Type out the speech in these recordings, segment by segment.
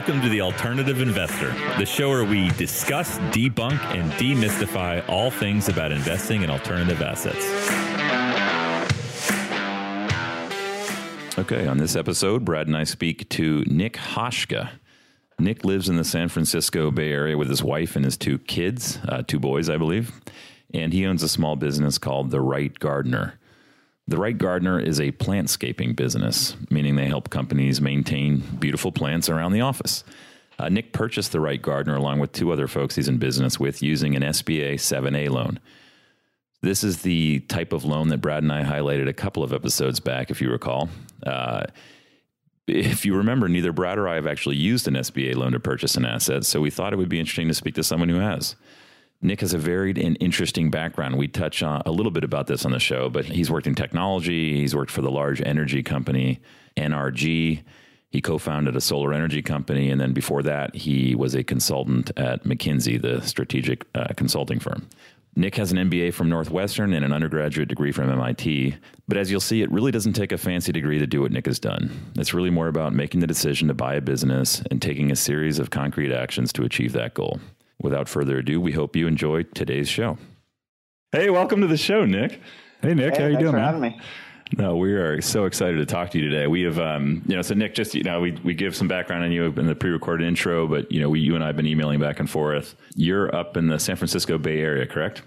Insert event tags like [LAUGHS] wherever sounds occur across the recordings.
Welcome to The Alternative Investor, the show where we discuss, debunk, and demystify all things about investing in alternative assets. Okay, on this episode, Brad and I speak to Nick Haschka. Nick lives in the San Francisco Bay Area with his wife and his two kids, uh, two boys, I believe, and he owns a small business called The Wright Gardner. The Wright Gardner is a plantscaping business, meaning they help companies maintain beautiful plants around the office. Uh, Nick purchased The Wright Gardner along with two other folks he's in business with using an SBA 7(a) loan. This is the type of loan that Brad and I highlighted a couple of episodes back, if you recall. Uh, if you remember, neither Brad or I have actually used an SBA loan to purchase an asset, so we thought it would be interesting to speak to someone who has. Nick has a varied and interesting background. We touch on a little bit about this on the show, but he's worked in technology. He's worked for the large energy company NRG. He co-founded a solar energy company, and then before that, he was a consultant at McKinsey, the strategic uh, consulting firm. Nick has an MBA from Northwestern and an undergraduate degree from MIT. But as you'll see, it really doesn't take a fancy degree to do what Nick has done. It's really more about making the decision to buy a business and taking a series of concrete actions to achieve that goal without further ado, we hope you enjoy today's show. Hey, welcome to the show, Nick. Hey, Nick, hey, how you doing, man? having me. No, we are so excited to talk to you today. We have, um, you know, so Nick, just you know, we we give some background on you in the pre-recorded intro, but you know, we you and I have been emailing back and forth. You're up in the San Francisco Bay Area, correct?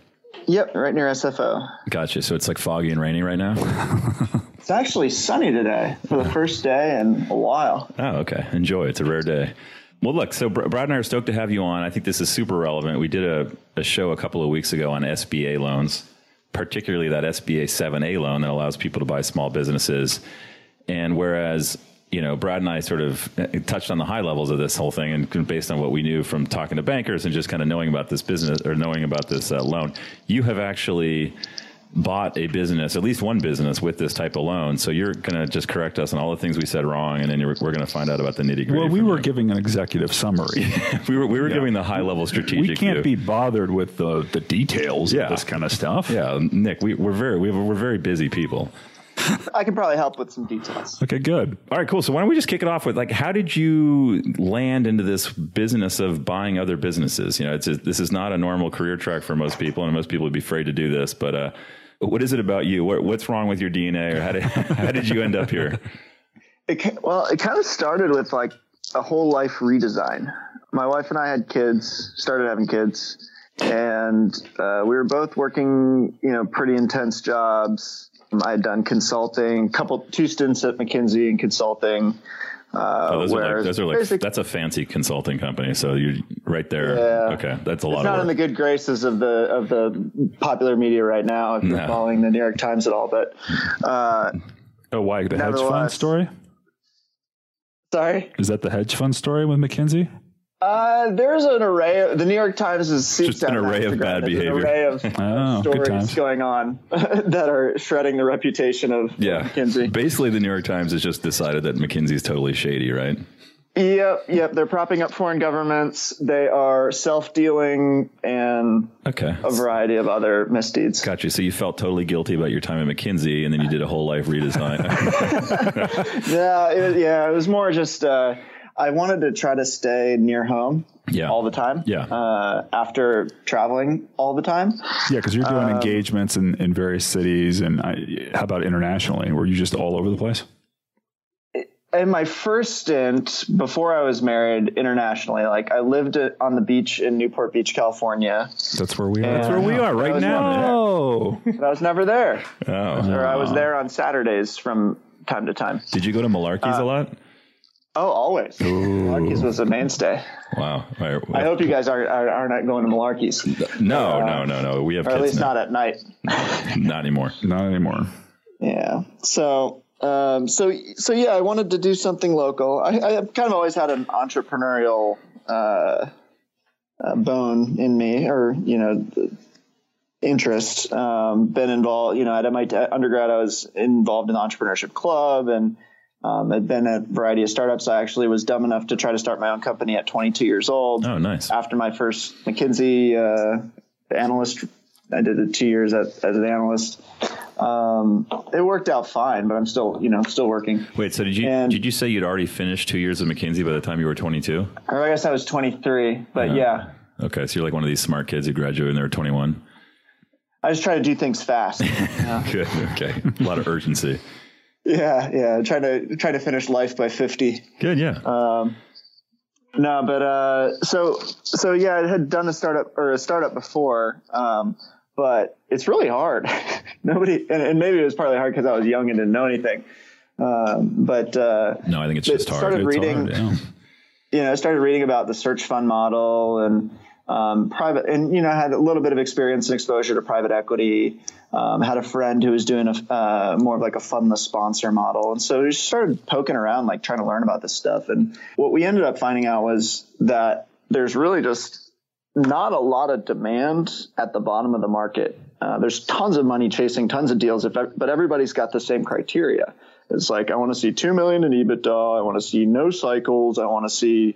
Yep, right near SFO. Gotcha. So it's like foggy and rainy right now. [LAUGHS] it's actually sunny today for the first day in a while. Oh, okay. Enjoy. It's a rare day. Well, look, so Brad and I are stoked to have you on. I think this is super relevant. We did a, a show a couple of weeks ago on SBA loans, particularly that SBA 7(a) loan that allows people to buy small businesses. And whereas, you know, Brad and I sort of uh, touched on the high levels of this whole thing and based on what we knew from talking to bankers and just kind of knowing about this business or knowing about this uh, loan, you have actually bought a business, at least one business, with this type of loan. So you're going to just correct us on all the things we said wrong, and then we're going to find out about the nitty gritty. Well, we were you. giving an executive summary. [LAUGHS] we were we were yeah. giving the high level strategic. We can't view. be bothered with the the details yeah. of this kind of stuff. Yeah, Nick, we, we're very we we're very busy people. [LAUGHS] I can probably help with some details. Okay, good. All right, cool. So why don't we just kick it off with like, how did you land into this business of buying other businesses? You know, it's a, this is not a normal career track for most people, and most people would be afraid to do this. But uh, what is it about you? What, what's wrong with your DNA, or how did [LAUGHS] how did you end up here? It, well, it kind of started with like a whole life redesign. My wife and I had kids, started having kids, and uh, we were both working, you know, pretty intense jobs. I had done consulting, couple two stints at McKinsey and consulting. Uh, oh, those are like, those are like that's a fancy consulting company. So you're right there. Yeah. Okay, that's a lot. It's not in the good graces of the of the popular media right now. If you're following the New York Times at all, but uh, oh, why the hedge fund story? Sorry, is that the hedge fund story with McKinsey? Uh, there's an array. Of, the New York Times is just an array of bad behavior. An array of oh, stories going on [LAUGHS] that are shredding the reputation of yeah. McKinsey. Basically, the New York Times has just decided that McKinsey is totally shady, right? Yep, yep. They're propping up foreign governments. They are self-dealing and okay. a variety of other misdeeds. Gotcha. So you felt totally guilty about your time at McKinsey, and then you did a whole life redesign. [LAUGHS] yeah, it, yeah. It was more just. Uh, I wanted to try to stay near home yeah. all the time. Yeah. Uh, after traveling all the time. Yeah, because you're doing um, engagements in, in various cities, and I, how about internationally? Were you just all over the place? In my first stint, before I was married, internationally, like I lived on the beach in Newport Beach, California. That's where we are. That's where we are right now. Oh, I was never there. Oh, or I was there on Saturdays from time to time. Did you go to Malarky's uh, a lot? Oh, always. Malarky's was a mainstay. Wow. Right. I hope you guys are, are, are not going to Malarky's. No, uh, no, no, no. We have or at least now. not at night. [LAUGHS] not anymore. Not anymore. Yeah. So, um, so, so yeah, I wanted to do something local. I, I kind of always had an entrepreneurial uh, uh, bone in me, or you know, interest. Um, been involved. You know, at MIT undergrad, I was involved in the entrepreneurship club and um, I'd been at a variety of startups. I actually was dumb enough to try to start my own company at 22 years old. Oh, nice. After my first McKinsey uh, analyst I did it two years as, as an analyst. Um, it worked out fine, but I'm still, you know, still working. Wait, so did you And- did you say you'd already finished two years of McKinsey by the time you were 22? I guess I was 23, but yeah, Okay, so you're like one of these smart kids who graduated when they were 21. I just try to do things fast. [LAUGHS] Good. Okay. A lot of urgency. Yeah, yeah, try to try to finish life by 50. Good. Yeah. Um, no, but uh, so so yeah, I had done a startup or a startup before, um, but it's really hard. [LAUGHS] Nobody, and, and maybe it was partly hard because I was young and didn't know anything. Um, but uh, no, I think it's just hard. started It's reading- hard, yeah. [LAUGHS] you know, I started reading about the search fund model and um, private, and you know, I had a little bit of experience and exposure to private equity. Um, had a friend who was doing a uh, more of like a fundless sponsor model, and so we just started poking around, like trying to learn about this stuff. And what we ended up finding out was that there's really just not a lot of demand at the bottom of the market. Uh, there's tons of money chasing tons of deals, if, but everybody's got the same criteria. It's like I want to see two million in EBITDA. I want to see no cycles. I want to see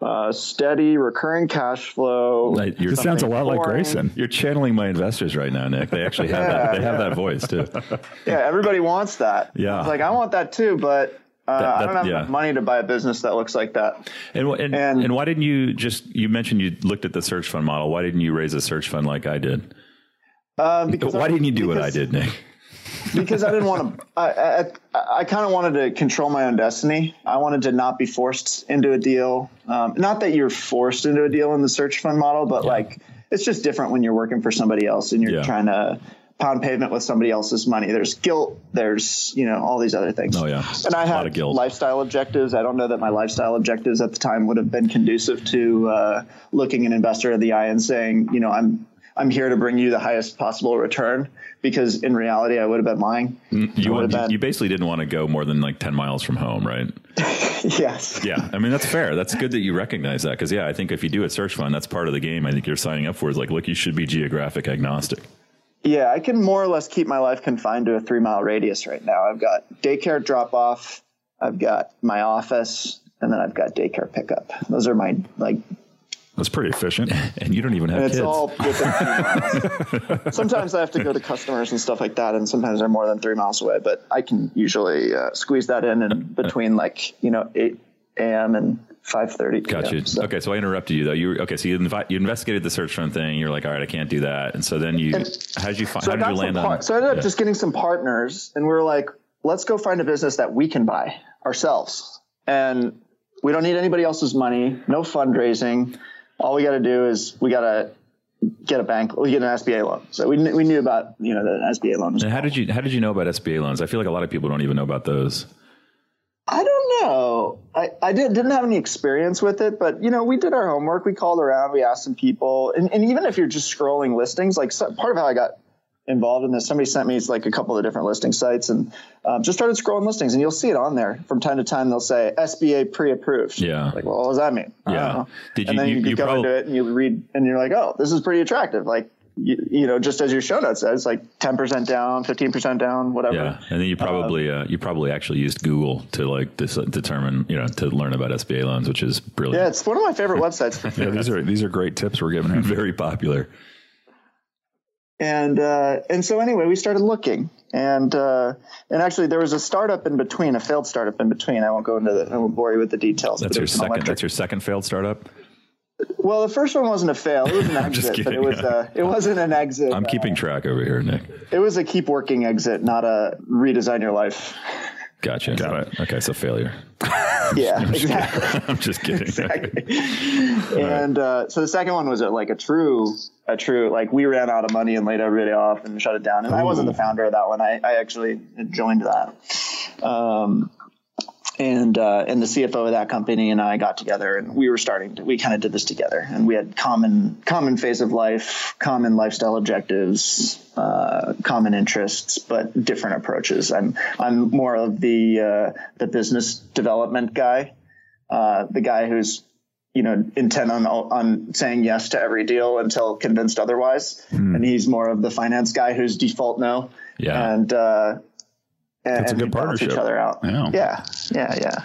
uh, steady recurring cash flow. Like, you're- This sounds a lot like. Grayson. You're channeling my investors right now, Nick. They actually have that. They have that voice too. [LAUGHS] Yeah, everybody wants that. Yeah. it's like I want that too, but uh, That- I don't have yeah. enough money to buy a business that looks like that. And, and And- and why didn't you just? You mentioned you looked at the search fund model. Why didn't you raise a search fund like I did? Uh, because Why I- didn't you do what I did, Nick? Because I didn't want to. I, I, I kind of wanted to control my own destiny. I wanted to not be forced into a deal. Um, not that you're forced into a deal in the search fund model, but like it's just different when you're working for somebody else and you're Yeah. trying to pound pavement with somebody else's money. There's guilt. There's you know all these other things. Oh, yeah. And I had of guilt. lifestyle objectives. I don't know that my lifestyle objectives at the time would have been conducive to uh, looking an investor in the eye and saying, you know, I'm I'm here to bring you the highest possible return. Because in reality, I would have been lying. Mm, you, would want- been- you basically didn't want to go more than like ten miles from home, right? [LAUGHS] yes. Yeah, I mean that's fair. That's good that you recognize that because yeah, I think if you do a search fund, that's part of the game. I think you're signing up for is like, look, you should be geographic agnostic. Yeah, I can more or less keep my life confined to a three mile radius right now. I've got daycare drop off, I've got my office, and then I've got daycare pickup. Those are my like, That's pretty efficient. [LAUGHS] And you don't even have and it's kids. all [LAUGHS] within sometimes I have to go to customers and stuff like that, and sometimes they're more than three miles away. But I can usually uh, squeeze that in, in between like you know eight a.m. and five thirty. Got you. Okay, so I interrupted you though. You were- okay? So you, invi- you investigated the search fund thing. You're like, all right, I can't do that. And so then you, how did you find? So how I did you land par- on? so I ended up Yeah. just getting some partners, and we were like, let's go find a business that we can buy ourselves, and we don't need anybody else's money. No fundraising. All we got to do is we got to get a bank. We get an SBA loan. So we kn- we knew about you know the SBA loan. how did you how did you know about SBA loans? I feel like a lot of people don't even know about those. I don't know. I, I did, didn't have any experience with it, but you know, we did our homework. We called around, we asked some people, and, and even if you're just scrolling listings, like so, part of how I got involved in this, somebody sent me like a couple of different listing sites, and um, just started scrolling listings, and you'll see it on there from time to time. They'll say SBA pre-approved. Yeah. Like, well, what does that mean? Yeah. Did and you- then you- you, you go prob- into it and you read, and you're like, oh, this is pretty attractive. Like. You, you know, just as your show notes says, like 10% down, 15% down, whatever. Yeah, and then you probably uh, you probably actually used Google to like dis- determine you know to learn about SBA loans, which is brilliant. Yeah, it's one of my favorite websites [LAUGHS] Yeah, these are these are great tips we're giving. [LAUGHS] Very popular. And uh, and so anyway, we started looking, and uh, and actually there was a startup in between, a failed startup in between. I won't go into the, I won't bore you with the details. That's your second. electric- That's your second failed startup. well, the first one wasn't a fail; it was an [LAUGHS] exit, but it kidding. was uh, it wasn't an exit. I'm keeping track over here, Nick. It was a keep working exit, not a redesign your life. Gotcha. Got it. Okay, so failure. [LAUGHS] Yeah, exactly. I'm just kidding. Exactly. [LAUGHS] [LAUGHS] and uh, so the second one was a, like a true, a true like we ran out of money and laid everybody off and shut it down. And I wasn't the founder of that one. I, I actually joined that. Um, and uh, and the CFO of that company and I got together and we were starting to we kind of did this together and we had common common phase of life, common lifestyle objectives, uh, common interests, but different approaches. I'm I'm more of the uh, the business development guy, uh, the guy who's you know intent on on saying yes to every deal until convinced otherwise, and he's more of the finance guy who's default no. Yeah. And uh, and, That's a and good we balance partnership. each other out. Yeah. yeah, yeah, yeah.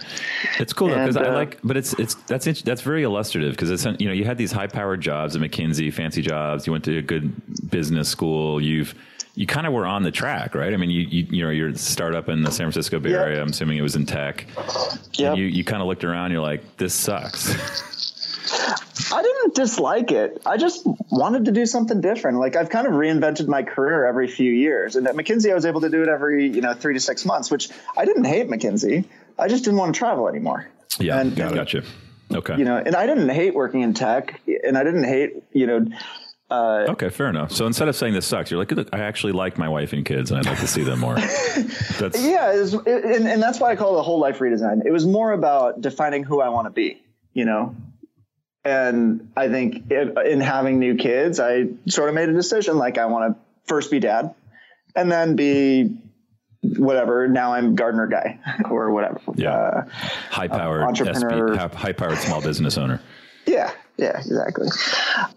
It's cool because And, I uh, like, but it's it's that's int- that's very illustrative because it's you know you had these high powered jobs at McKinsey, fancy jobs. You went to a good business school. You've you kind of were on the track, right? I mean, you you, you know you're a startup in the San Francisco Bay Yep. Area. I'm assuming it was in tech. Yeah. You you kind of looked around. You're like, this sucks. I didn't dislike it. I just wanted to do something different. Like I've kind of reinvented my career every few years. And at McKinsey, I was able to do it every, you know, three to six months, which I didn't hate McKinsey. I just didn't want to travel anymore. yeah, And- gotcha. Okay. You know, and I didn't hate working in tech and I didn't hate, you know, uh, okay, fair enough. So instead of saying this sucks, you're like, "Look, I actually like my wife and kids, and I'd like to see them more. [LAUGHS] That's yeah, it was, and, and that's why I call it a whole life redesign. It was more about defining who I want to be, you know? And I think if, in having new kids, I sort of made a decision like I want to first be dad and then be whatever. Now I'm gardener guy [LAUGHS] or whatever. Yeah. Uh, high powered entrepreneur. SP, high powered small business owner. yeah. Yeah, exactly.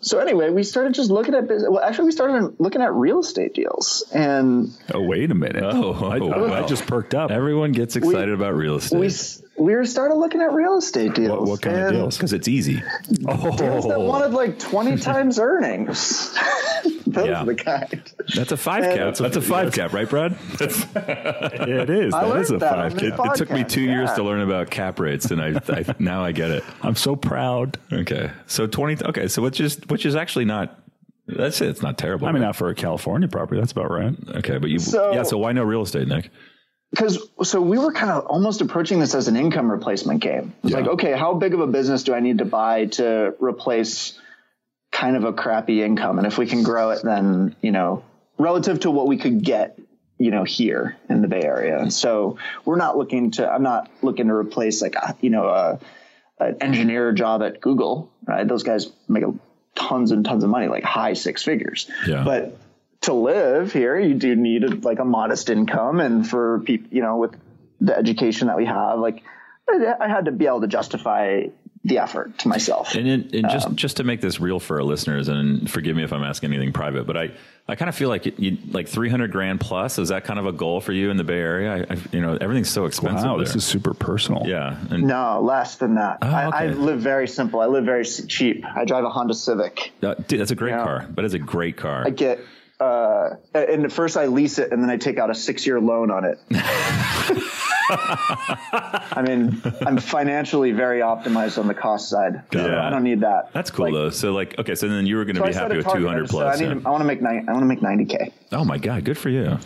So anyway, we started just looking at business. Well, actually, we started looking at real estate deals, and Oh, wait a minute. Oh, I, wow. I just perked up. Everyone gets excited about real estate. we s- we were started looking at real estate deals. what, what kind of deals? because it's easy. [LAUGHS] Deals that Oh, wanted like twenty [LAUGHS] times earnings. [LAUGHS] Those Yeah. are the kind. That's a five cap. That's a five cap, right, Brad? That's, yeah, it is. I That is a that five. this kid. it took me podcast, two years to learn about cap rates, and I, I now I get it. I'm so proud. Okay, so twenty. Okay, so which is which is actually not. That's it. It's not terrible. I mean, not for a California property. That's about right. okay, but you. So- yeah. So why no real estate, Nick? Because so we were kind of almost approaching this as an income replacement game. It's Yeah. like, okay, how big of a business do I need to buy to replace kind of a crappy income? And if we can grow it, then you know, relative to what we could get, you know, here in the Bay Area. So we're not looking to. I'm not looking to replace like a, you know a, an engineer job at Google. Right? Those guys make a, tons and tons of money, like high six figures. Yeah. But to live here, you do need a, like a modest income, and for people, you know, with the education that we have, like I, I had to be able to justify the effort to myself. And, it, and just just to make this real for our listeners, and forgive me if I'm asking anything private, but I, I kind of feel like it, you, like 300 grand plus is that kind of a goal for you in the Bay Area? I, I you know everything's so expensive. Wow, there. this is super personal. yeah, and no, less than that. I, I okay. live very simple. I live very cheap. I drive a Honda Civic. uh, dude, that's a great Yeah. car. That is a great car. I get. Uh, and first I lease it and then I take out a six year loan on it. [LAUGHS] I mean, I'm financially very optimized on the cost side. Yeah. I don't need that. That's cool Like, though. So like, okay, so then you were going to So I be happy with target. 200 So plus. I, need yeah. to, I want to make nine, I want to make 90k, Oh my god, good for you.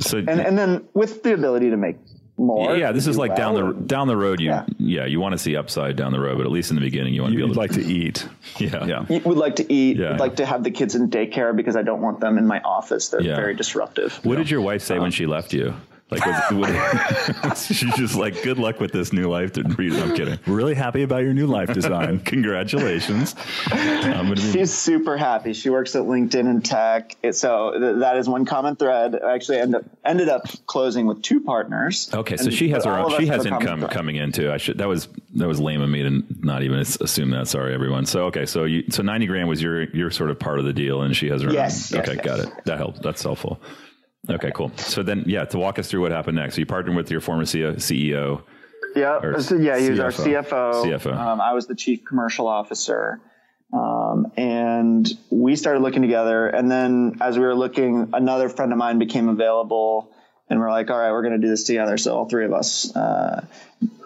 So and and then with the ability to make more. yeah, this is do like down the down the road. You yeah, Yeah. you want to see upside down the road, but at least in the beginning, you want to be You'd able like to [LAUGHS] eat. to. Yeah, Yeah. You would like to eat. Yeah. Would like to have the kids in daycare because I don't want them in my office. They're Yeah. very disruptive. What did your wife say when uh-huh. she left you? Like, was, [LAUGHS] was, [LAUGHS] she's just like, "Good luck with this new life." I'm kidding. Really happy about your new life design. [LAUGHS] Congratulations. I'm gonna be. She's super happy. She works at LinkedIn and tech. It, so th- that is one common thread. I actually ended up, ended up closing with two partners. Okay, so And- she has her own. She has have a common income coming in too. I should. That was that was lame of me to not even assume that. Sorry, everyone. So okay, so you so ninety grand was your your sort of part of the deal, and she has her Yes, own. yes, Okay, yes. got it. That helps. That's helpful. Okay, cool. So then, yeah, to walk us through what happened next. So you partnered with your former CEO. CEO. Yeah, so yeah, he was our CFO. CFO. CFO. Um, I was the chief commercial officer. Um, and we started looking together. And then as we were looking, another friend of mine became available. And we're like, all right, we're going to do this together. So all three of us, uh,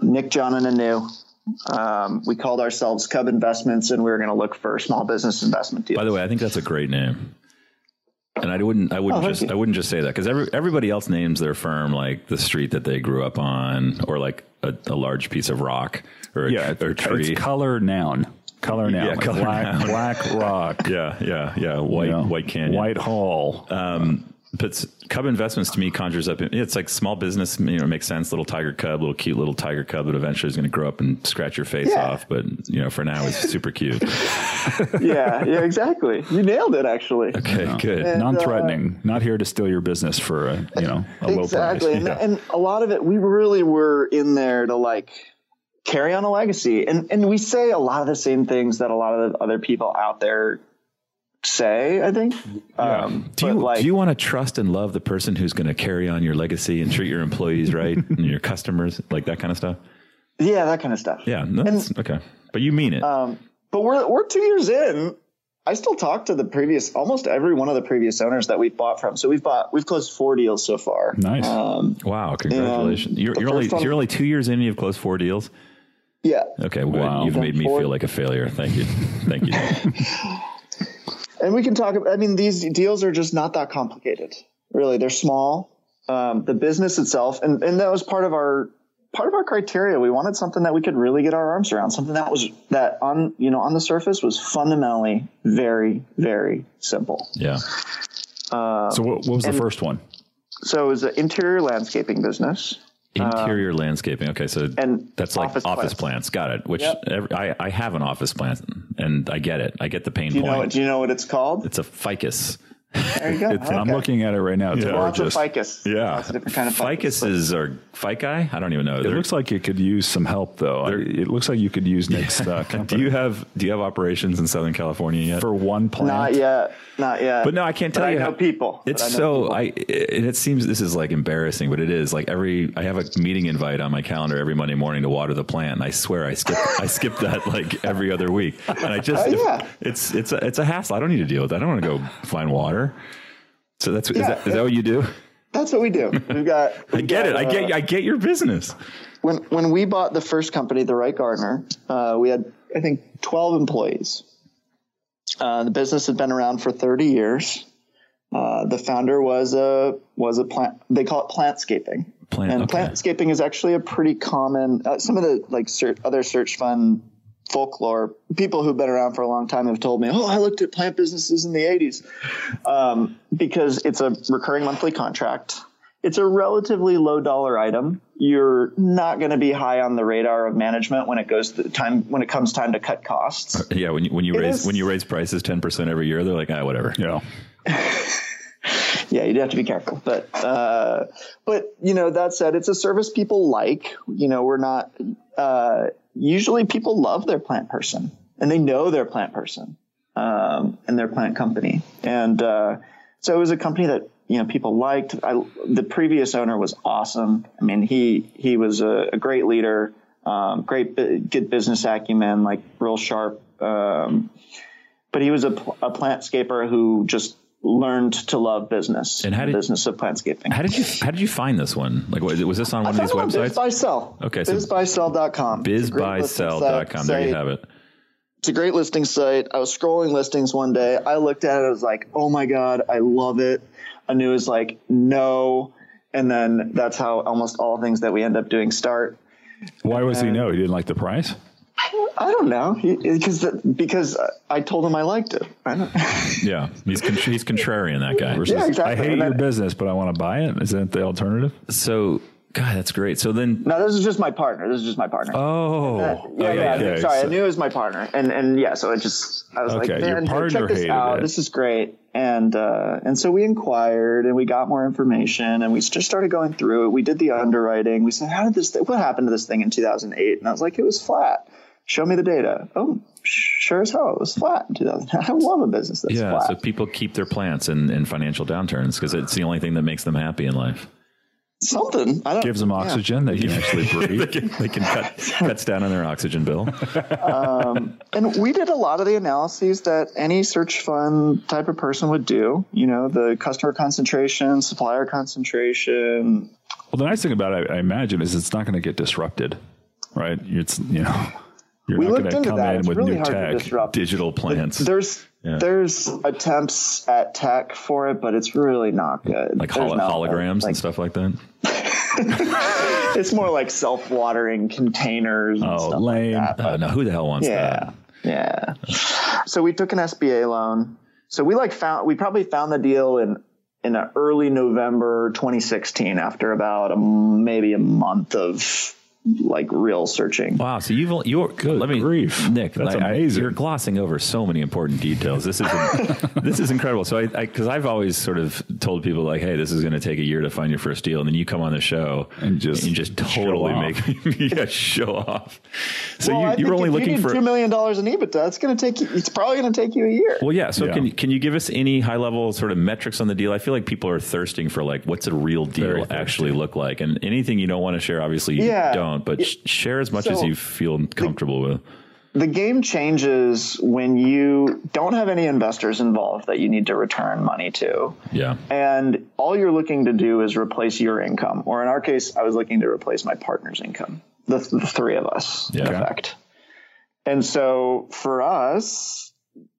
Nick, John, and Anu, um, we called ourselves Cub Investments, and we were going to look for small business investment deals. By the way, I think that's a great name. And I wouldn't, I wouldn't Oh, just. I wouldn't just say that because every, everybody else names their firm like the street that they grew up on, or like a, a large piece of rock, or a, Yeah, or a tree. it's color noun. Color noun. Yeah, like color black, noun. BlackRock. [LAUGHS] yeah, yeah, yeah. White, you know, White Canyon. White Hall. Um, but Cub Investments to me conjures up. It's like small business. You know, makes sense. Little tiger cub, little cute little tiger cub that eventually is going to grow up and scratch your face Yeah. off. But you know, for now, it's [LAUGHS] super cute. yeah, yeah, exactly. You nailed it, actually. Okay, good. And, Non-threatening. Uh, Not here to steal your business for a you know a low exactly. price. And, [LAUGHS] and a lot of it, we really were in there to like carry on a legacy. And and we say a lot of the same things that a lot of the other people out there say. I think. Yeah. Um, Do you like, do you want to trust and love the person who's going to carry on your legacy and treat your employees right [LAUGHS] and your customers like that kind of stuff? yeah, that kind of stuff. Yeah, no, that's, okay. But you mean it. Um, but we're we're two years in. I still talk to the previous, almost every one of the previous owners that we've bought from. So we've bought, we've closed four deals so far. Nice. Um, wow, congratulations. you're you're only one- you're only 2 years in and you've closed 4 deals. yeah, Okay, Wow. you've made me Four- feel like a failure. Thank you. Thank you. [LAUGHS] and we can talk. about I mean, these deals are just not that complicated. Really, they're small. Um, the business itself, and and that was part of our part of our criteria. We wanted something that we could really get our arms around. Something that was that on you know on the surface was fundamentally very very simple. yeah. Uh, so what, what was the first one? so it was an interior landscaping business. Interior landscaping. Okay, so Um, and that's like office, office plants. plants. Got it. Which Yep. every, I I have an office plant and I get it. I get the pain Do you point. know? Do you know what it's called? it's a ficus. There you go. [LAUGHS] It's, I'm looking at it right now. It's Lots of gorgeous. ficus. Yeah. Lots of different kind of ficus. Ficuses are fici? I don't even know. It They're- looks like it could use some help, though. I- It looks like you could use Nick's uh, [LAUGHS] do you have do you have operations in Southern California yet? for one plant. Not yet. Not yet. But no, I can't But tell I you know how people. It's I know so people. I and it seems this is like embarrassing, but it is like every I have a meeting invite on my calendar every Monday morning to water the plant. And I swear I skip I skip [LAUGHS] that like every other week, and I just Oh, yeah. it's it's a, it's a hassle. I don't need to deal with that. I don't want to go find water. So that's is, that, is that what you do? That's what we do. We've got. [LAUGHS] I get it. I get I get your business. when when we bought the first company, the Wright Gardner, uh, we had I think twelve employees. Uh, the business had been around for thirty years. Uh, the founder was a was a plant. They call it plantscaping. Plant- and okay. plantscaping is actually a pretty common. Uh, some of the like other search fund folklore people who've been around for a long time have told me, "Oh, I looked at plant businesses in the '80s," um, because it's a recurring monthly contract. It's a relatively low dollar item. You're not going to be high on the radar of management when it goes to time when it comes time to cut costs. Yeah, when you when you It raise is- when you raise prices ten percent every year, they're like, ah, whatever. Yeah. [LAUGHS] yeah, you'd have to be careful. But uh, but you know that said, it's a service people like. You know, we're not. Uh, usually, people love their plant person, and they know their plant person um, and their plant company, and uh, so it was a company that you know people liked. I, the previous owner was awesome. I mean, he he was a, a great leader, um, great good business acumen, like real sharp. Um, but he was a, a plantscaper who just learned to love business And how the did- business of landscaping. How did you how did you find this one? Like, was was this on one of these it websites? BizBuySell. Okay, so bizbuysell.com. It's a great listing Bizbuysell.com. There you have it. It's a great listing site. I was scrolling listings one day. I looked at it. I was like, oh my God, I love it. Anu was like, no. And then that's how almost all things that we end up doing start. Why was he no? He didn't like the price? I don't know. Because because I told him I liked it. I don't, [LAUGHS] Yeah, he's con- he's contrarian that guy. Yeah, exactly. I hate your business, but I want to buy it. Is that the alternative? So, God, that's great. So then, no, this is just my partner. This is just my partner. oh, yeah, oh, yeah, yeah. Sorry, So- I knew it was my partner, and and yeah, so it just I was Okay, like, your man, hey, partner check this out. it. This is great, and uh, and so we inquired and we got more information and we just started going through it. We did the underwriting. We said, how did this? Th- what happened to this thing in 2008? And I was like, it was flat. Show me the data. Oh, sure as hell, it was flat in 2000. I love a business that's flat. yeah. flat. So people keep their plants in, in financial downturns because it's the only thing that makes them happy in life. Something I don't Gives them yeah. oxygen. [LAUGHS] They can actually they breathe. can, they can cut cuts down on their oxygen bill. Um, and we did a lot of the analyses that any search fund type of person would do. You know, the customer concentration, supplier concentration. Well, the nice thing about it, I imagine, is it's not going to get disrupted, right? It's you know, you're We not looked to into come that. in It's with really new hard to tech. disrupt. Digital plants, There's Yeah. there's attempts at tech for it, but it's really not good. like no- holograms like, and stuff like that. [LAUGHS] It's more like self-watering containers. And Oh, lame. Like that. Oh, no, who the hell wants Yeah, that? yeah. So we took an SBA loan. So we like found we probably found the deal in in early November 2016 after about a, maybe a month of like real searching. Wow. So you've you're Good let me grief. Nick. That's I- I- amazing. you're glossing over so many important details. This is [LAUGHS] this is incredible. So I because I've always sort of told people like, hey, this is going to take a year to find your first deal, and then you come on the show And just you just totally make [LAUGHS] me yeah, show off. So well, you, you think were only if looking you need for two million dollars in EBITDA. It's going to take you. It's probably going to take you a year. Well, yeah. So Yeah. can can you give us any high level sort of metrics on the deal? I feel like people are thirsting for like what's a real Very deal thirsty. actually look like, and anything you don't want to share, obviously you Yeah. don't. But sh- share as much as you feel comfortable with. the game changes when you don't have any investors involved that you need to return money to. Yeah. And all you're looking to do is replace your income. Or in our case, I was looking to replace my partner's income, the, the three of us, in Yeah. effect. And so for us,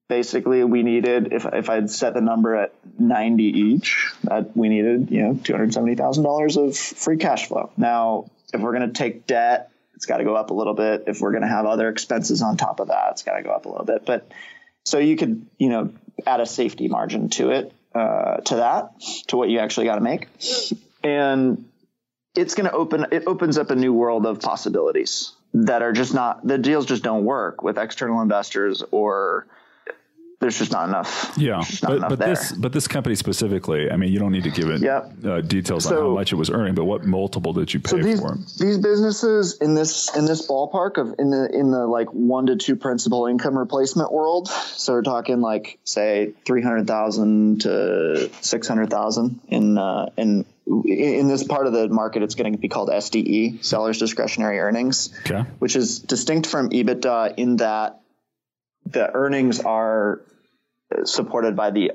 basically, we needed, if, if I'd set the number at 90 each, that we needed, you know, $270,000 of free cash flow. Now, if we're going to take debt, it's got to go up a little bit. If we're going to have other expenses on top of that, it's got to go up a little bit. But so you could, you know, add a safety margin to it, uh, to that, to what you actually got to make. And it's going to open, it opens up a new world of possibilities that are just not, the deals just don't work with external investors or there's just not enough. Yeah, not but, enough but this but this company specifically, I mean, you don't need to give it Yeah. uh, details on how much it was earning, but what multiple did you pay so these for these businesses in this in this ballpark of in the in the like one to two principal income replacement world. So we're talking like say three hundred thousand to six hundred thousand in uh, in in this part of the market. It's going to be called SDE, sellers discretionary earnings, Okay. which is distinct from EBITDA in that the earnings are supported by the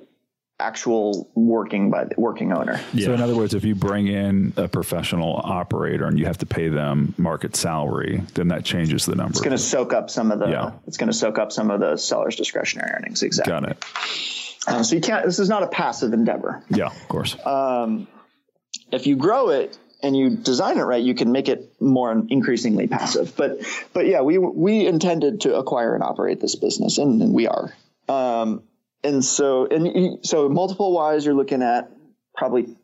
actual working by the working owner. So in other words, if you bring in a professional operator and you have to pay them market salary, then that changes the number. It's going to soak up some of the. Yeah. It's going to soak up some of the seller's discretionary earnings. Exactly. Got it. Um, so you can't. This is not a passive endeavor. Yeah, of course. Uh, If you grow it and you design it right, you can make it more increasingly passive. But but yeah, we we intended to acquire and operate this business, and, and we are. Um, and so and so multiple wise, you're looking at probably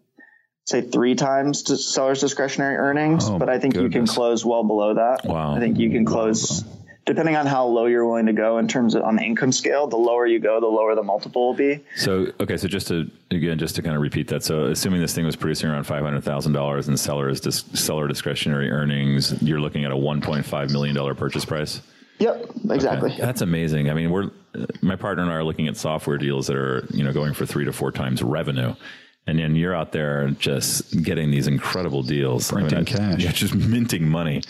say three times to seller's discretionary earnings. Oh, but I think you can close well below that. Wow. I think you can close. Depending on how low you're willing to go in terms of on the income scale, the lower you go, the lower the multiple will be. So okay, so just to again, just to kind of repeat that. So assuming this thing was producing around five hundred thousand dollars in seller is dis- seller discretionary earnings, you're looking at a one point five million dollar purchase price. Yep, exactly. That's amazing. I mean, we're uh, my partner and I are looking at software deals that are you know going for three to four times revenue. And then you're out there just getting these incredible deals, Printing I- cash. [LAUGHS] yeah, just minting money.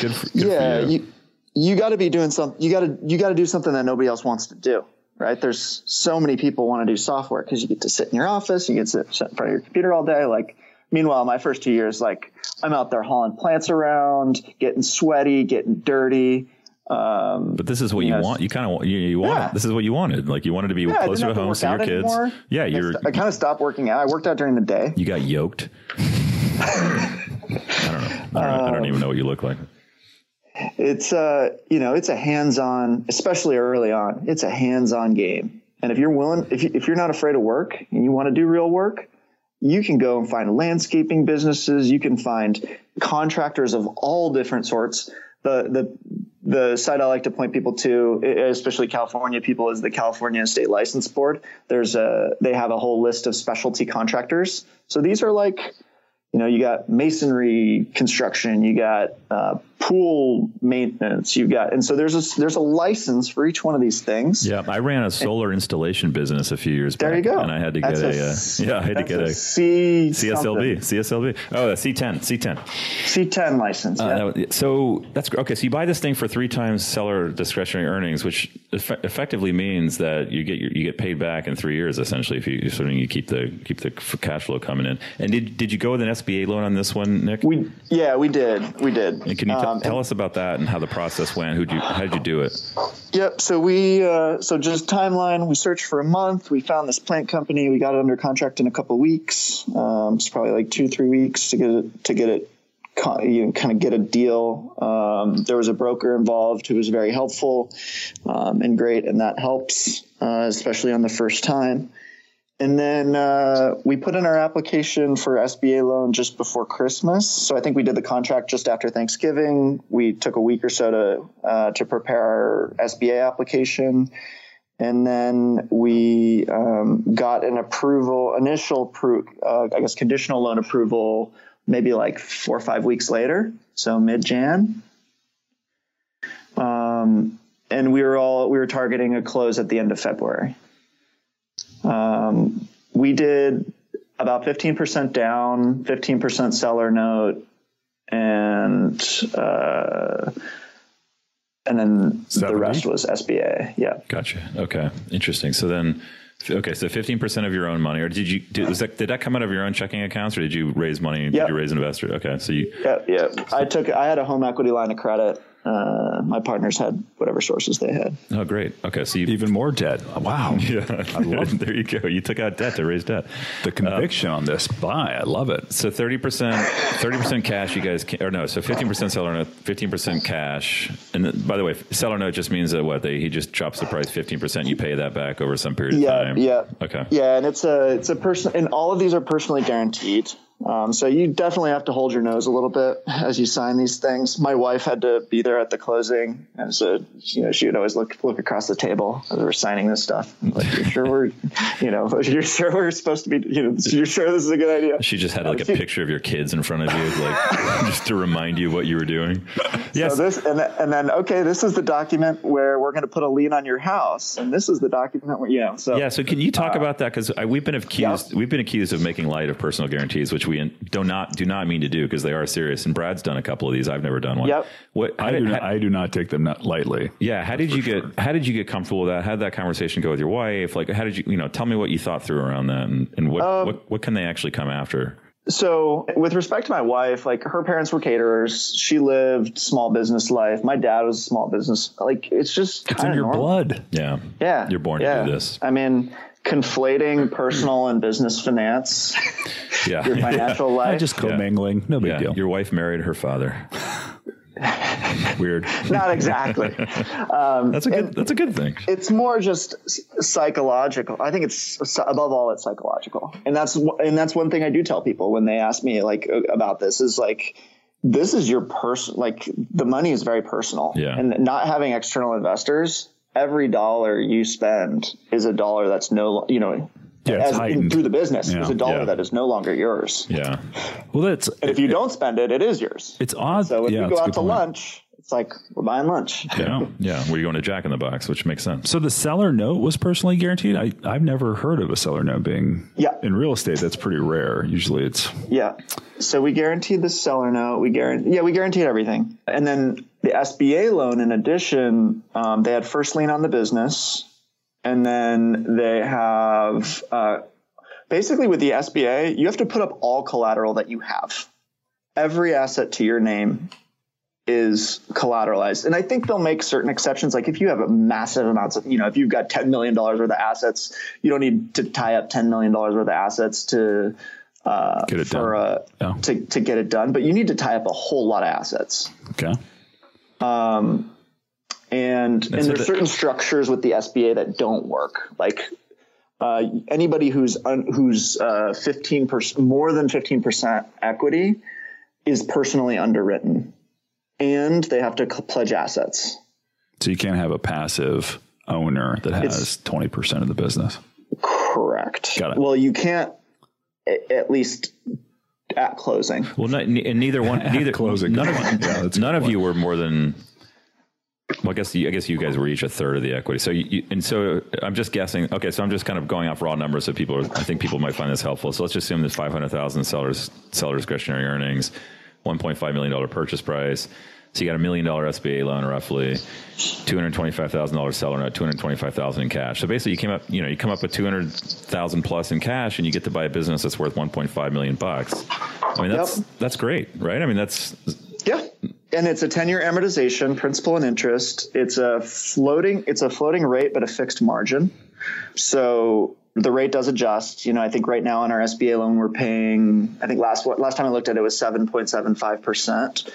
Good for, good yeah, for you. you you got to be doing something. You got to you got to do something that nobody else wants to do. Right? There's so many people want to do software because you get to sit in your office, you get to sit in front of your computer all day. Like, meanwhile, my first two years, like, I'm out there hauling plants around, getting sweaty, getting dirty. Um, But this is what you Yes. want. You kind of you, you want Yeah. This is what you wanted. Like you wanted to be yeah, closer to home, see your kids. anymore. Yeah, I, you're I kind of stopped working out. I worked out during the day. you got yoked. [LAUGHS] I don't know. I don't, I don't even know what you look like. It's uh you know it's a hands-on especially early on it's a hands-on game and if you're willing if, you, if you're not afraid of work and you want to do real work you can go and find landscaping businesses you can find contractors of all different sorts the the the site I like to point people to, especially California people, is the California State License Board. There's a they have a whole list of specialty contractors. So these are like you know, you got masonry construction, you got uh, pool maintenance, you've got, and so there's a there's a license for each one of these things. Yeah, I ran a solar installation business a few years There back. you go. And I had to That's get a a, uh, yeah, I had to get a a C CSLB, CSLB. Oh, the C10, C10. C10 license. Uh, yeah. that was- so that's okay. So you buy this thing for three times seller discretionary earnings, which effe- effectively means that you get your, you get paid back in three years, essentially, if you assuming you keep the keep the cash flow coming in. And did did you go with an SBA loan on this one, Nick? we yeah we did we did. and can you t- Um, tell us about that and how the process went? Who you how did you do it? Yep. So we, uh, so just timeline. We searched for a month. We found this plant company. We got it under contract in a couple weeks. Um, it's probably like two, three weeks to get it to get it, you know, kind of get a deal. Um, there was a broker involved who was very helpful um, and great, and that helps, uh, especially on the first time. And then uh, we put in our application for SBA loan just before Christmas. So I think we did the contract just after Thanksgiving. We took a week or so to uh, to prepare our SBA application, and then we um, got an approval, initial, pro- uh, I guess, conditional loan approval, maybe like four or five weeks later, so mid Jan. Um, and we were all we were targeting a close at the end of February. Um, we did about 15% down, 15% seller note, and uh, and then 70? the rest was SBA. Yeah. Gotcha. Okay. Interesting. So then, okay, so 15% of your own money, or did you, did, was that, did that come out of your own checking accounts or did you raise money? Did you raise investors? Okay. So you, yeah, yeah. I took, I had a home equity line of credit uh, my partners had whatever sources they had. Oh, great. Okay, so you, even more debt. Wow. [LAUGHS] Yeah, I love. there you go. You took out debt to raise debt. The conviction uh, on this buy, I love it. So thirty percent, thirty percent cash. You guys, can, or no? So fifteen percent seller note, fifteen percent cash. And then, by the way, seller note just means that what they he just drops the price fifteen percent. You pay that back over some period yeah, of time. Yeah. Okay. Yeah, and it's a it's a person, and all of these are personally guaranteed. Um, so you definitely have to hold your nose a little bit as you sign these things. My wife had to be there at the closing, and so you know she would always look look across the table as we were signing this stuff. Like, you sure we're, [LAUGHS] you know, [LAUGHS] you're sure we're supposed to be, you know, you're sure this is a good idea. She just had like a picture of your kids in front of you, like [LAUGHS] just to remind you what you were doing. Yes. So this and, and then okay, this is the document where we're going to put a lien on your house, and this is the document where you know. So yeah. So can you talk uh, about that because we've been accused we've been accused of making light of personal guarantees, which we we do not do not mean to do because they are serious. And Brad's done a couple of these. I've never done one. Yep. What I, do, not, I do not take them lightly. Yeah. How did you get sure. How did you get comfortable with that? How did that conversation go with your wife? Like, how did you you know? Tell me what you thought through around that, and, and what, um, what what can they actually come after? So, with respect to my wife, like her parents were caterers. She lived small business life. My dad was a small business. Like it's just it's in your normal. blood. Yeah, yeah. You're born yeah. to do this. I mean, conflating personal and business finance. [LAUGHS] Yeah. Your financial [LAUGHS] yeah. life. Just commingling. Yeah. No big yeah. deal. Your wife married her father. [LAUGHS] Weird. Not exactly. Um, that's a good. That's a good thing. It's more just psychological. I think it's above all, it's psychological, and that's and that's one thing I do tell people when they ask me like about this is like this is your person. Like the money is very personal. Yeah. And not having external investors every dollar you spend is a dollar that's no, you know, yeah, as in, through the business yeah. is a dollar yeah. that is no longer yours. Yeah. Well, that's and if you don't spend it, it is yours. It's odd. So if yeah, you go out to point. lunch, it's like we're buying lunch. Yeah, yeah. Where you going to Jack in the Box, which makes sense. So the seller note was personally guaranteed. I I've never heard of a seller note being. Yeah. In real estate, that's pretty rare. Usually, it's. Yeah. So we guaranteed the seller note. We guarantee. Yeah, we guaranteed everything, and then the SBA loan. In addition, um, they had first lien on the business, and then they have. Uh, basically, with the SBA, you have to put up all collateral that you have every asset to your name is collateralized. And I think they'll make certain exceptions. Like if you have a massive amounts of, you know, if you've got $10 million worth of assets, you don't need to tie up $10 million worth of assets to, uh, get it for, done. Uh, yeah. to, to get it done, but you need to tie up a whole lot of assets. Okay. Um, and, That's and there's certain structures with the SBA that don't work. Like, uh, anybody who's, un, who's, uh, 15%, more than 15% equity is personally underwritten and they have to pledge assets. So you can't have a passive owner that has twenty percent of the business. Correct. Got it. Well, you can't at least at closing. Well, not, and neither one, [LAUGHS] neither closing. None of, [LAUGHS] yeah, none of you were more than. Well, I guess you, I guess you guys were each a third of the equity. So you, you, and so I'm just guessing. Okay, so I'm just kind of going off raw numbers. So people, are, I think people might find this helpful. So let's just assume there's 500,000 sellers seller discretionary earnings. $1.5 million purchase price. So you got a million dollar SBA loan, roughly two hundred twenty five thousand dollars seller note, two hundred twenty five thousand in cash. So basically, you came up, you know, you come up with two hundred thousand plus in cash, and you get to buy a business that's worth one point five million bucks. I mean, that's yep. that's great, right? I mean, that's yeah, and it's a ten year amortization, principal and interest. It's a floating, it's a floating rate, but a fixed margin. So the rate does adjust. You know, I think right now on our SBA loan, we're paying, I think last, last time I looked at it was 7.75%.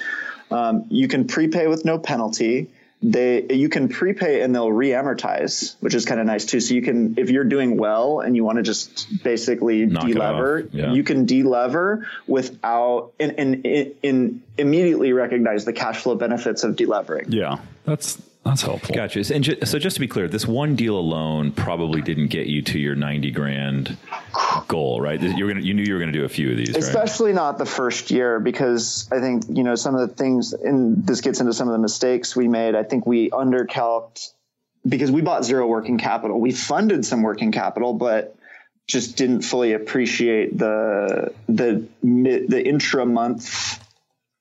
Um, you can prepay with no penalty. They you can prepay and they'll re-amortize, which is kind of nice too. So you can if you're doing well and you want to just basically Knock delever. Yeah. you can delever without and, and, and, and immediately recognize the cash flow benefits of delevering. Yeah, that's that's helpful. Gotcha. And ju- so just to be clear, this one deal alone probably didn't get you to your 90 grand goal, right? You were gonna, you knew you were going to do a few of these, right? especially not the first year because I think you know some of the things and this gets into some of the mistakes we made. I think we undercalced because we bought zero working capital. We funded some working capital, but just didn't fully appreciate the the mid, the intra month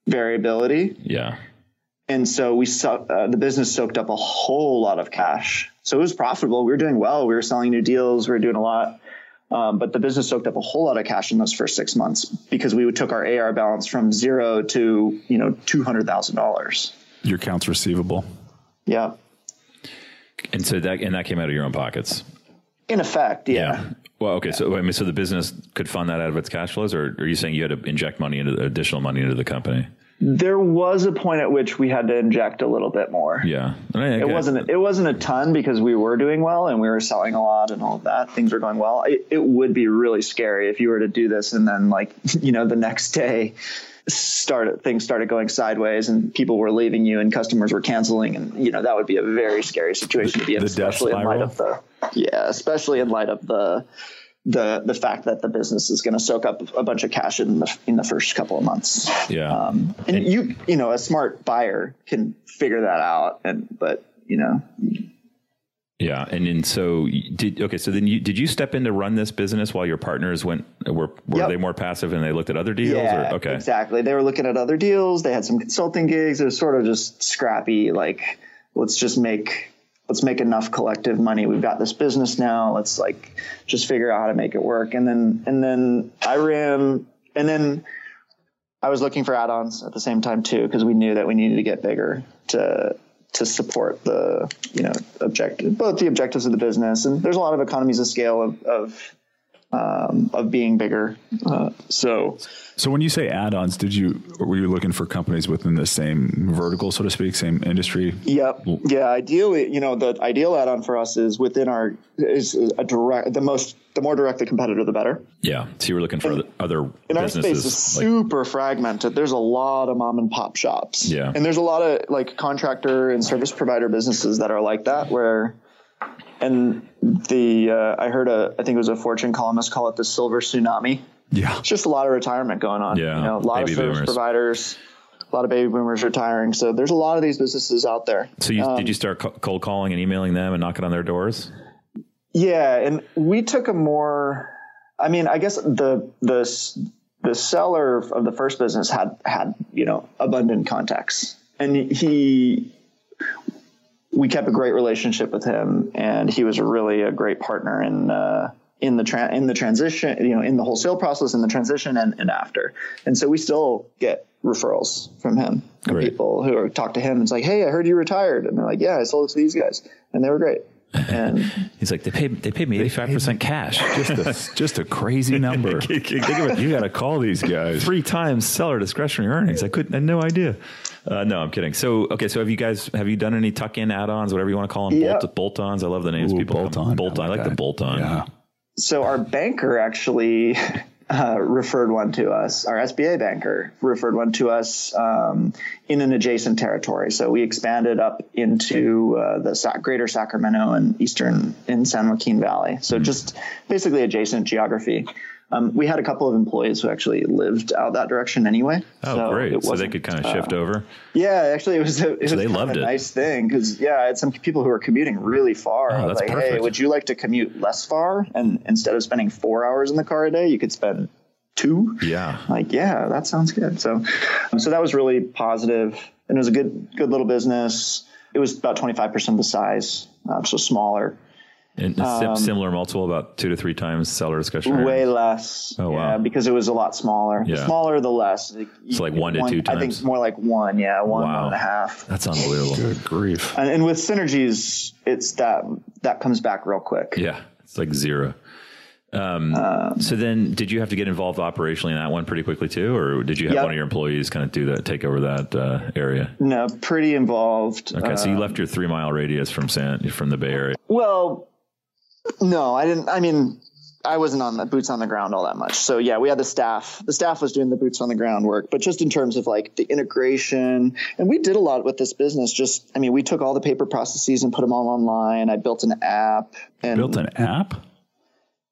variability, Yeah. And so we so, uh, the business soaked up a whole lot of cash. So it was profitable. We were doing well. We were selling new deals. We were doing a lot. Um, but the business soaked up a whole lot of cash in those first six months because we took our AR balance from zero to you know two hundred thousand dollars. Your accounts receivable. Yeah, And so that, and that came out of your own pockets. in effect, yeah. Well, okay. So, I mean, so the business could fund that out of its cash flows, or are you saying you had to inject money into additional money into the company? There was a point at which we had to inject a little bit more. Yeah. It wasn't. It wasn't a ton because we were doing well and we were selling a lot and all of that. Things were going well. It, it would be really scary if you were to do this and then, like, [LAUGHS] you know, the next day, started things started going sideways and people were leaving you and customers were canceling and you know that would be a very scary situation to be in, especially in light of the yeah, especially in light of the the the fact that the business is going to soak up a bunch of cash in the in the first couple of months. Yeah. Um, and, you, you know, a smart buyer can figure that out. And, but, you know, Yeah, and then so did okay. So then you did you step in to run this business while your partners went were were Yep. they more passive and they looked at other deals? yeah, or, okay, exactly. They were looking at other deals. They had some consulting gigs. It was sort of just scrappy. Like, let's just make, let's make enough collective money. We've got this business now. Let's like just figure out how to make it work. And then, and then I ran, and then I was looking for add-ons at the same time too, because we knew that we needed to get bigger to to support the you know objective both the objectives of the business and there's a lot of economies of scale of of, um, of being bigger. Uh, so So when you say add-ons, did you were you looking for companies within the same vertical, so to speak, same industry? Yep. Yeah. Ideally, you know, the ideal add-on for us is within our is a direct the most the more direct the competitor, the better. yeah. So you were looking for other, other And our space is like- super fragmented. There's a lot of mom and pop shops. Yeah. And there's a lot of like contractor and service provider businesses that are like that where and the uh, I heard a I think it was a Fortune columnist call it the silver tsunami. Yeah. It's just a lot of retirement going on. Yeah, You know, a lot baby of service boomers. providers, a lot of baby boomers retiring. So there's a lot of these businesses out there. so you, Um, did you start cold calling and emailing them and knocking on their doors? Yeah, and we took a more. I mean, I guess the the the seller of the first business had had you know abundant contacts, and he. We kept a great relationship with him, and he was really a great partner in uh, in the tra- in the transition, you know, in the wholesale process, in the transition, and, and after. And so we still get referrals from him, from Great. people who are talk to him. And it's like, hey, I heard you retired, and they're like, yeah, I sold it to these guys, and they were great. And [LAUGHS] He's like, they paid they paid me eighty five percent cash. Just a, just a crazy [LAUGHS] number. Think of it. you got to call these guys. Three times seller discretionary earnings. I couldn't. I had no idea. Uh, no, I'm kidding. So okay, so have you guys have you done any tuck in add ons, whatever you want to call them, Yeah. bolt, bolt ons? I love the names Ooh, people bolt-on, Bolt on. I like the bolt on. Yeah. so our banker actually [LAUGHS] uh, referred one to us. Our SBA banker referred one to us um, in an adjacent territory. So we expanded up into uh, the Sa- greater Sacramento and eastern in San Joaquin Valley. So just basically adjacent geography. Um, we had a couple of employees who actually lived out that direction anyway. Oh, so great! So they could kind of uh, shift over. Yeah, actually, it was a, it was they loved a it. nice thing because yeah, I had some people who were commuting really far. Oh, I was that's like, perfect. hey, would you like to commute less far? And instead of spending four hours in the car a day, you could spend two. Yeah. Like, yeah, that sounds good. So, um, so that was really positive, and it was a good, good little business. It was about twenty five percent the size, uh, so smaller. And a sim- similar multiple, about two to three times seller discretionary. Um, Way earnings. less. Oh, yeah, wow. because it was a lot smaller. The Yeah. smaller, the less. So like one to two times. I think times? more like one. Yeah, one, Wow. one and a half. That's unbelievable. Good grief. And, and with synergies, it's that that comes back real quick. Yeah, it's like zero. Um, so then, did you have to get involved operationally in that one pretty quickly too, or did you have Yep. one of your employees kind of do that, take over that uh, area? No, pretty involved. Okay, so you Uh, left your three mile radius from San from the Bay Area. Well, no, I didn't. I mean, I wasn't on the boots on the ground all that much. So yeah, we had the staff. The staff was doing the boots on the ground work, but just in terms of like the integration, and we did a lot with this business. Just, I mean, we took all the paper processes and put them all online. I built an app and Built an app.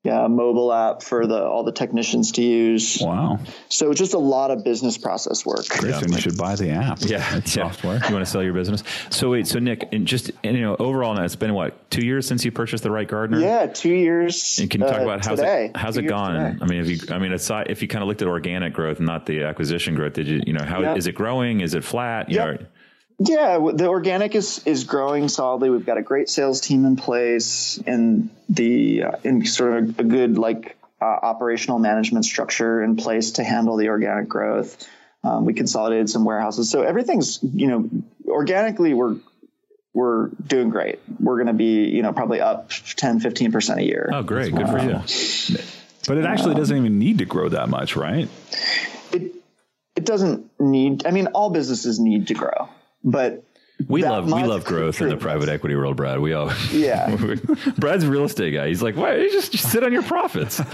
Yeah, a mobile app for the all the technicians to use. Wow, So just a lot of business process work. Griffin, you should buy the app. Yeah, It's yeah. software. You want to sell your business? So wait, so Nick, and just and, you know, overall now it's been what two years since you purchased the Wright Gardner. Yeah, two years. And can you talk uh, about how's today. it how's Two it gone? today. I mean, if you I mean aside if you kind of looked at organic growth, not the acquisition growth, did you you know how is Yep. it growing? Is it flat? You Yep. know, Yeah, the organic is is growing solidly. We've got a great sales team in place, and the uh, in sort of a, a good like uh, operational management structure in place to handle the organic growth. Um, we consolidated some warehouses, so everything's you know organically we're we're doing great. We're going to be you know probably up 10, 15 percent a year. Oh, great, good for you. But it actually doesn't even need to grow that much, right? It it doesn't need. I mean, all businesses need to grow, but We love we love growth in the private equity world, Brad. We all Yeah. [LAUGHS] Brad's a real estate guy. He's like, why? You just, just sit on your profits. [LAUGHS] [LAUGHS]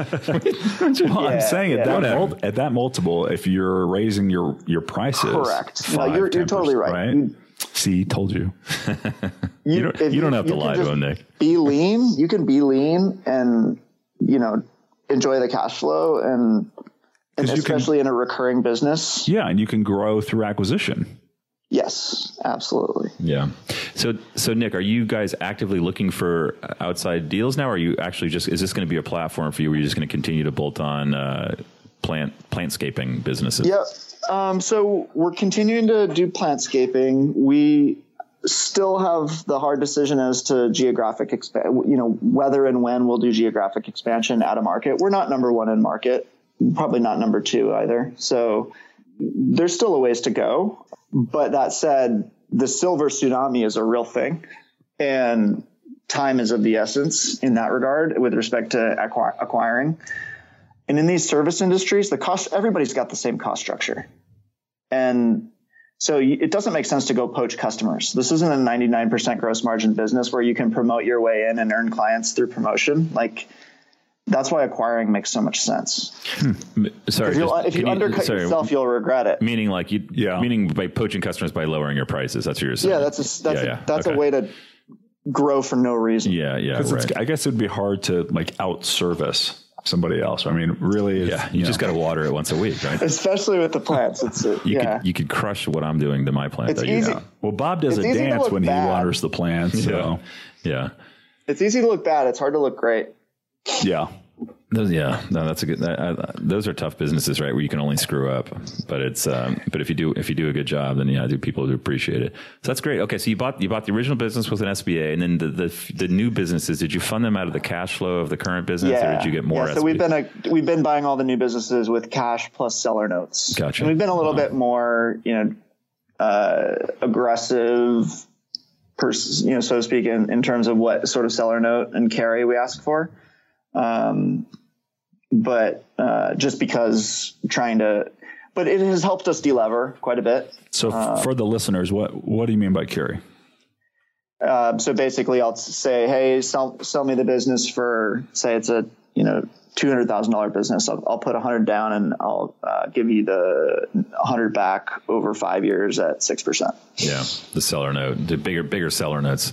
Well, I'm Yeah, saying at yeah. that mul- at that multiple, if you're raising your your prices, Correct. No, you're- you're totally right. You- See, told you. you don't, if you don't have to lie to him, Nick. Be lean. You can be lean and you know enjoy the cash flow and, and 'Cause you can- especially in a recurring business. Yeah, and you can grow through acquisition. Yes, absolutely. Yeah. So, so Nick, are you guys actively looking for outside deals now? Or are you actually just, is this going to be a platform for you where you're just going to continue to bolt on uh, plant, plantscaping businesses? Yep. Um, so we're continuing to do plantscaping. We still have the hard decision as to geographic expa- you know whether and when we'll do geographic expansion at a market. We're not number one in market, probably not number two either. So there's still a ways to go. But that said, the silver tsunami is a real thing, and time is of the essence in that regard with respect to acqui- acquiring. And in these service industries, the cost everybody's got the same cost structure, and so it doesn't make sense to go poach customers. This isn't a 99% gross margin business where you can promote your way in and earn clients through promotion. Like that's why acquiring makes so much sense. Hmm. Sorry. If, you'll, just- if you can undercut sorry, yourself, you'll regret it. Meaning like you, Yeah. meaning by poaching customers by lowering your prices. That's what you're saying. Yeah, that's a that's Yeah, a, yeah. that's Okay. a way to grow for no reason. Yeah. Yeah. Because Right. I guess it'd be hard to like out service somebody else. I mean, really, Yeah. You, just got to water it once a week, right? Especially with the plants, it's a, [LAUGHS] uh, You yeah. could you could crush what I'm doing to my plant. It's though, you easy. know. Well, Bob does It's a dance when bad. he waters the plants. [LAUGHS] So Yeah. It's easy to look bad. It's hard to look great. Yeah, Those, yeah, no, that's a good. that- I, those are tough businesses, right? Where you can only screw up, but it's. Um, but if you do, if you do a good job, then yeah, do people do appreciate it. So that's great. Okay, so you bought you bought the original business with an SBA, and then the the, the new businesses. Did you fund them out of the cash flow of the current business, or did you get more? Yeah, so SBA? we've been a, we've been buying all the new businesses with cash plus seller notes. Gotcha. And we've been a little bit more, you know, uh, aggressive, pers- you know, so to speak, in, in terms of what sort of seller note and carry we ask for. Um, but uh, just because trying to, but it has helped us delever quite a bit. So f- for the listeners, what what do you mean by carry? Uh, so basically, I'll say, hey, sell sell me the business for say it's a you know two hundred thousand dollar business. I'll, I'll put a hundred down and I'll uh, give you the hundred back over five years at six percent. Yeah, the seller note, the bigger bigger seller notes.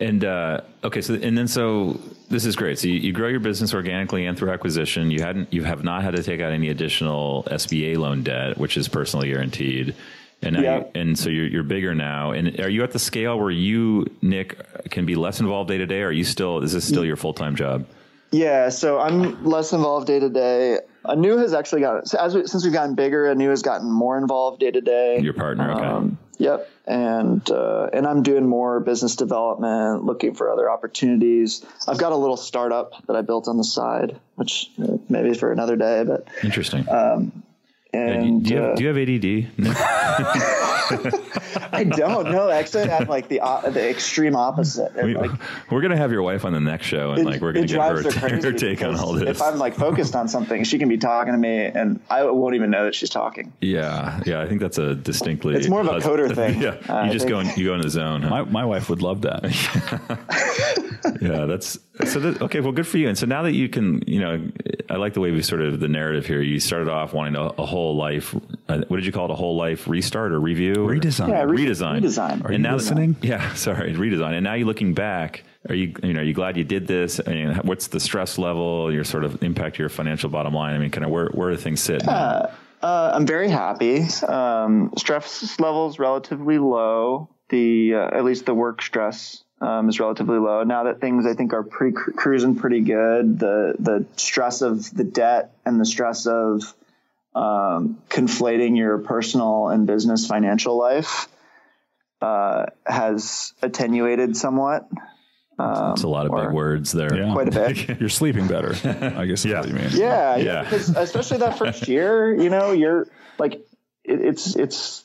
And uh, okay, so and then so this is great. So you, you grow your business organically and through acquisition. You hadn't you have not had to take out any additional SBA loan debt, which is personally guaranteed. And now Yeah. you, and so you're you're bigger now. And are you at the scale where you Nick can be less involved day to day? Are you still is this still your full time job? Yeah, so I'm less involved day to day. Anu has actually gotten so as we, since we've gotten bigger. Anu has gotten more involved day to day. Your partner, okay. Um, yep, and uh, and I'm doing more business development, looking for other opportunities. I've got a little startup that I built on the side, which uh, maybe for another day. But Interesting. and do, you, do, you uh, do you have ADD? [LAUGHS] [LAUGHS] I don't know. Actually, I'm like the uh, the extreme opposite. We, like, we're gonna have your wife on the next show, and it- like we're gonna get her, drives her [LAUGHS] her take on all this. If I'm like focused on something, she can be talking to me, and I won't even know that she's talking. yeah, yeah, I think that's a distinctly. It's more of a coder thing. [LAUGHS] yeah, Uh, you I just think- go in, you go in the zone. Huh? My, my wife would love that. [LAUGHS] yeah, that's so. That, okay, well, good for you. And so now that you can, you know, I like the way we sort of the narrative here. You started off wanting a, a whole life. Uh, what did you call it? A whole life restart or review? Or- Redesign. Yeah, re- redesign. redesign. Are you now that- listening? [LAUGHS] yeah, sorry, redesign. And now you're looking back. Are you, you know, are you glad you did this? I mean, what's the stress level? Your sort of impact to your financial bottom line. I mean, kind of where where do things sit? now? Uh, I'm very happy. Um, stress levels relatively low. The uh, at least the work stress um, is relatively low now that things I think are pre cruising pretty good. The the stress of the debt and the stress of um, conflating your personal and business financial life uh, has attenuated somewhat. It's a lot of big words there. Yeah. Quite a bit. [LAUGHS] You're sleeping better, I guess is what you mean. Yeah, Yeah. yeah. Because especially that first year, you know, you're like, it, it's it's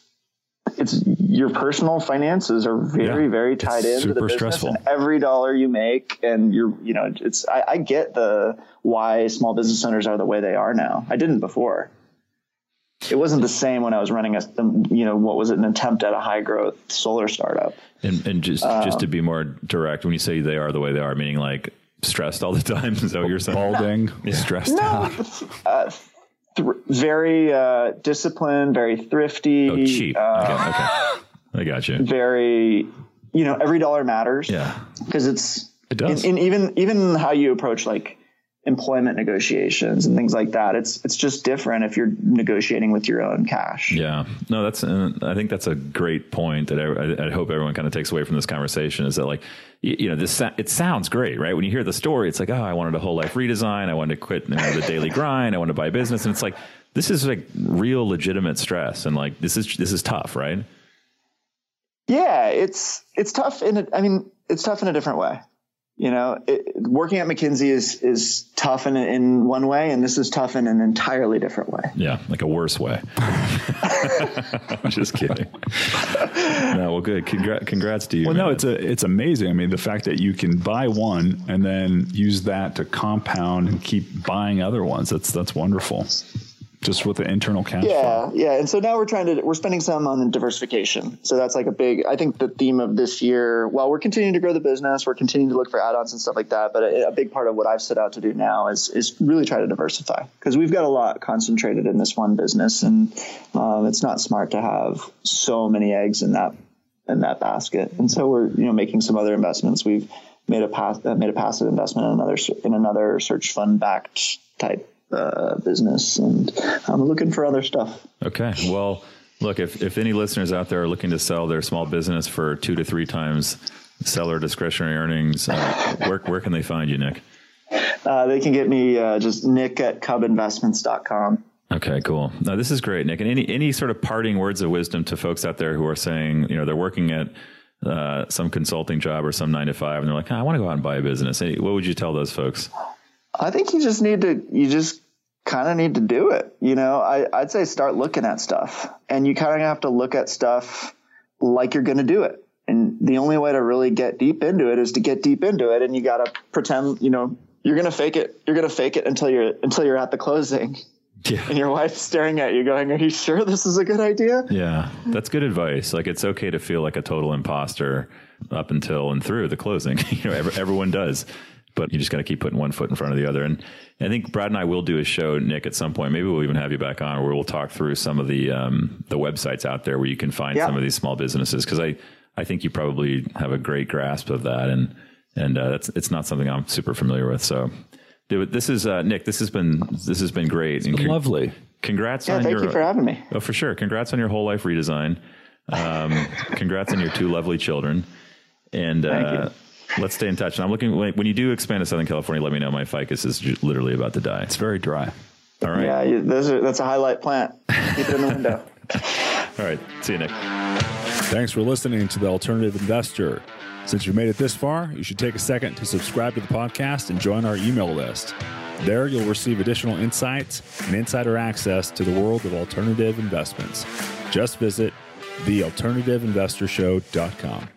it's your personal finances are very Yeah. very It's tied into the super business, stressful. and every dollar you make, and you're you know, it's I, I get the why small business owners are the way they are now. I didn't before. It wasn't the same when I was running a, you know, what was it, an attempt at a high growth solar startup. And, and just just to be more direct, when you say they are the way they are, meaning like stressed all the time. [LAUGHS] Is that what you're saying? Balding, [LAUGHS] stressed out. Th- very uh, disciplined, very thrifty. Oh, cheap. uh, okay, okay. I got you. very you know every dollar matters Yeah. because it's It does. in, in even even how you approach like employment negotiations and things like that it's it's just different if you're negotiating with your own cash Yeah, no, that's. Uh, I think that's a great point that I, I, I hope everyone kind of takes away from this conversation is that like, you, you know, this it sounds great, right? When you hear the story, it's like, oh, I wanted a whole life redesign. I wanted to quit you know, the daily [LAUGHS] grind. I wanted to buy a business, and it's like this is like real legitimate stress, and like this is this is tough, right? yeah it's it's tough in a, i mean it's tough in a different way you know it, working at McKinsey is is tough in in one way and this is tough in an entirely different way Yeah, like a worse way. I'm [LAUGHS] [LAUGHS] just kidding. no, well, good. Congrats, congrats to you. Well, no, it's a it's amazing. I mean, the fact that you can buy one and then use that to compound and keep buying other ones. That's that's wonderful. Just with the internal cash Yeah, flow. yeah. Yeah. And so now we're trying to we're spending some on diversification. So that's like a big. I think the theme of this year. While we're continuing to grow the business, we're continuing to look for add-ons and stuff like that. But a, a big part of what I've set out to do now is is really try to diversify because we've got a lot concentrated in this one business, and um, it's not smart to have so many eggs in that in that basket. And so we're you know making some other investments. We've made a pass uh, made a passive investment in another in another search fund backed type uh, business, and I'm looking for other stuff. Okay. Well, look, if, if any listeners out there are looking to sell their small business for two to three times seller discretionary earnings, uh, where, where can they find you, Nick? Uh, they can get me uh, just nick at cubinvestments.com. Okay, cool. Now this is great, Nick. And any any sort of parting words of wisdom to folks out there who are saying, you know, they're working at uh, some consulting job or some nine to five, and they're like, "Ah, I want to go out and buy a business. Any, what would you tell those folks? I think you just need to, you just kind of need to do it. You know, I, I'd say start looking at stuff and you kind of have to look at stuff like you're going to do it. And the only way to really get deep into it is to get deep into it. And you got to pretend, you know, you're going to fake it. You're going to fake it until you're, until you're at the closing Yeah. and your wife's staring at you going, are you sure this is a good idea? Yeah, that's good advice. Like it's okay to feel like a total imposter up until and through the closing. [LAUGHS] you know, every, everyone does, but you just got to keep putting one foot in front of the other. And I think Brad and I will do a show, Nick, at some point. Maybe we'll even have you back on where we'll talk through some of the um, the websites out there where you can find Yeah. some of these small businesses because I I think you probably have a great grasp of that and and uh, that's it's not something I'm super familiar with. So. Dude, this is uh, Nick. This has been this has been great. And con- Lovely. Congrats Yeah, on thank your you for having me. Oh, for sure. Congrats on your whole life redesign. Um, [LAUGHS] congrats on your two lovely children. And uh, let's stay in touch. And I'm looking when when you do expand to Southern California. Let me know. My ficus is literally about to die. It's very dry. All right. Yeah, you, those are, that's a highlight plant. Keep it in the window. [LAUGHS] All right. See you, Nick. Thanks for listening to The Alternative Investor. Since you've made it this far, you should take a second to subscribe to the podcast and join our email list. There, you'll receive additional insights and insider access to the world of alternative investments. Just visit thealternativeinvestorshow.com.